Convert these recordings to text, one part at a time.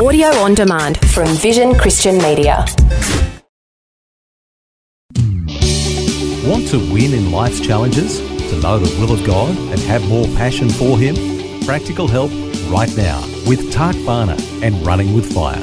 Audio on demand from Vision Christian Media. Want to win in life's challenges? To know the will of God and have more passion for Him? Practical help right now with Tak Bhana and Running with Fire.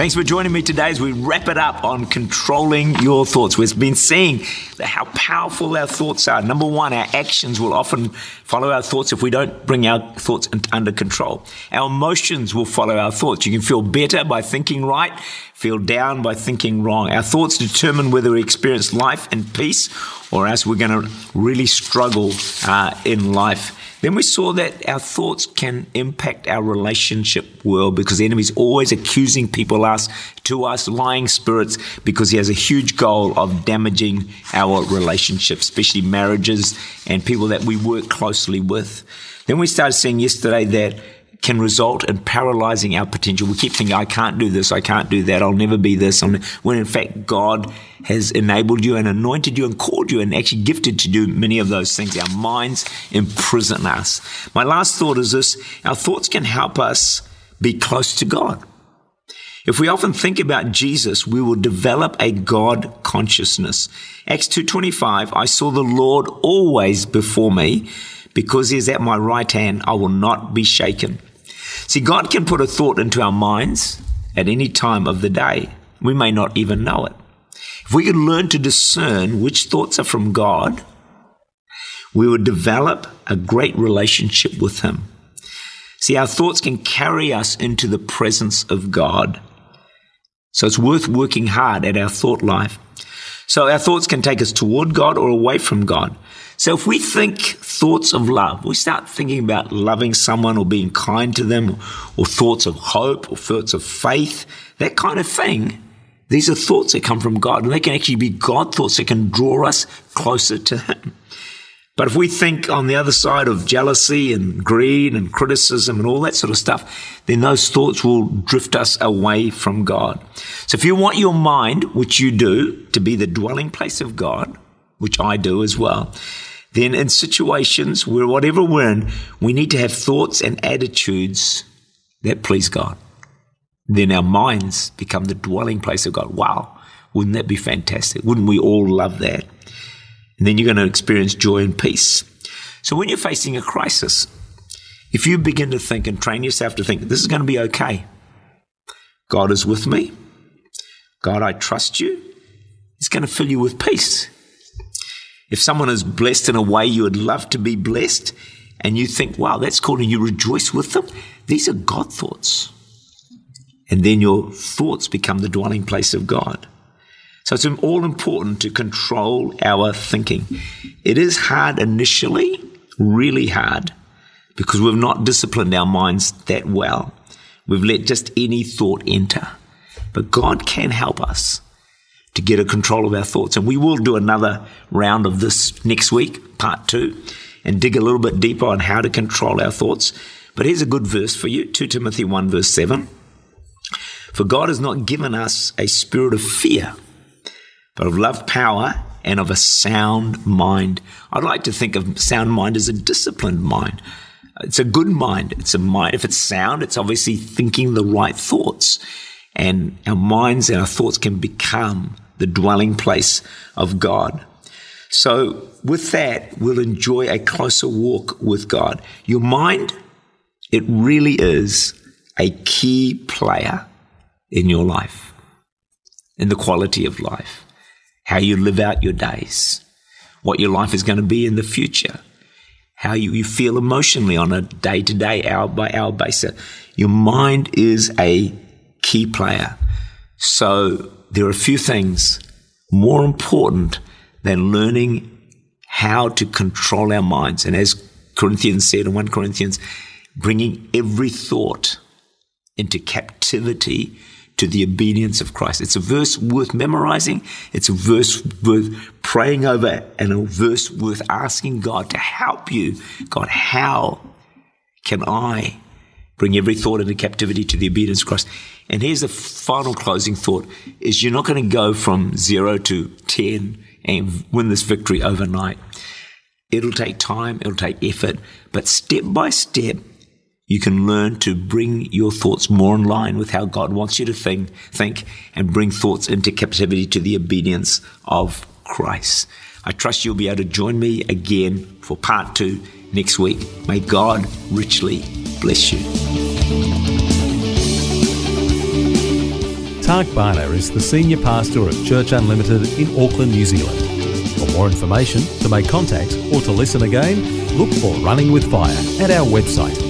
Thanks for joining me today as we wrap it up on controlling your thoughts. We've been seeing how powerful our thoughts are. Number one, our actions will often follow our thoughts if we don't bring our thoughts under control. Our emotions will follow our thoughts. You can feel better by thinking right, feel down by thinking wrong. Our thoughts determine whether we experience life in peace or else we're going to really struggle uh, in life. Then we saw that our thoughts can impact our relationship world because the enemy's always accusing people us to us lying spirits because he has a huge goal of damaging our relationships, especially marriages and people that we work closely with. Then we started seeing yesterday that can result in paralyzing our potential. We keep thinking, I can't do this, I can't do that, I'll never be this. When in fact, God has enabled you and anointed you and called you and actually gifted to do many of those things. Our minds imprison us. My last thought is this our thoughts can help us be close to God. If we often think about Jesus, we will develop a God consciousness. Acts 2:25, I saw the Lord always before me, because he is at my right hand, I will not be shaken. See, God can put a thought into our minds at any time of the day. We may not even know it. If we could learn to discern which thoughts are from God, we would develop a great relationship with Him. See, our thoughts can carry us into the presence of God. So it's worth working hard at our thought life. So our thoughts can take us toward God or away from God. So if we think thoughts of love, we start thinking about loving someone or being kind to them, or thoughts of hope or thoughts of faith, that kind of thing. These are thoughts that come from God, and they can actually be God thoughts that can draw us closer to Him. But if we think on the other side of jealousy and greed and criticism and all that sort of stuff, then those thoughts will drift us away from God. So if you want your mind, which you do, to be the dwelling place of God, which I do as well, then in situations where whatever we're in, we need to have thoughts and attitudes that please God. Then our minds become the dwelling place of God. Wow, wouldn't that be fantastic? Wouldn't we all love that? And then you're going to experience joy and peace. So when you're facing a crisis, if you begin to think and train yourself to think, this is going to be okay. God is with me. God, I trust you. He's going to fill you with peace. If someone is blessed in a way you would love to be blessed, and you think, wow, that's cool, and you rejoice with them, these are God thoughts. And then your thoughts become the dwelling place of God. So it's all important to control our thinking. It is hard initially, really hard, because we've not disciplined our minds that well. We've let just any thought enter. But God can help us to get a control of our thoughts. And we will do another round of this next week, part two, and dig a little bit deeper on how to control our thoughts. But here's a good verse for you 2 Timothy 1, verse 7. For God has not given us a spirit of fear, but of love, power, and of a sound mind. I'd like to think of sound mind as a disciplined mind. It's a good mind. It's a mind. If it's sound, it's obviously thinking the right thoughts and our minds and our thoughts can become the dwelling place of God. So, with that, we'll enjoy a closer walk with God. Your mind, it really is a key player in your life, in the quality of life, how you live out your days, what your life is going to be in the future, how you, you feel emotionally on a day to day, hour by hour basis. Your mind is a key player. So there are a few things more important than learning how to control our minds. And as Corinthians said in 1 Corinthians, bringing every thought into captivity to the obedience of Christ. It's a verse worth memorizing. It's a verse worth praying over and a verse worth asking God to help you. God, how can I bring every thought into captivity to the obedience of Christ? And here's the final closing thought is you're not going to go from zero to 10 and win this victory overnight. It'll take time. It'll take effort, but step by step, you can learn to bring your thoughts more in line with how God wants you to think, think and bring thoughts into captivity to the obedience of Christ. I trust you'll be able to join me again for part two next week. May God richly bless you. Tak Bhana is the Senior Pastor of Church Unlimited in Auckland, New Zealand. For more information, to make contact, or to listen again, look for Running with Fire at our website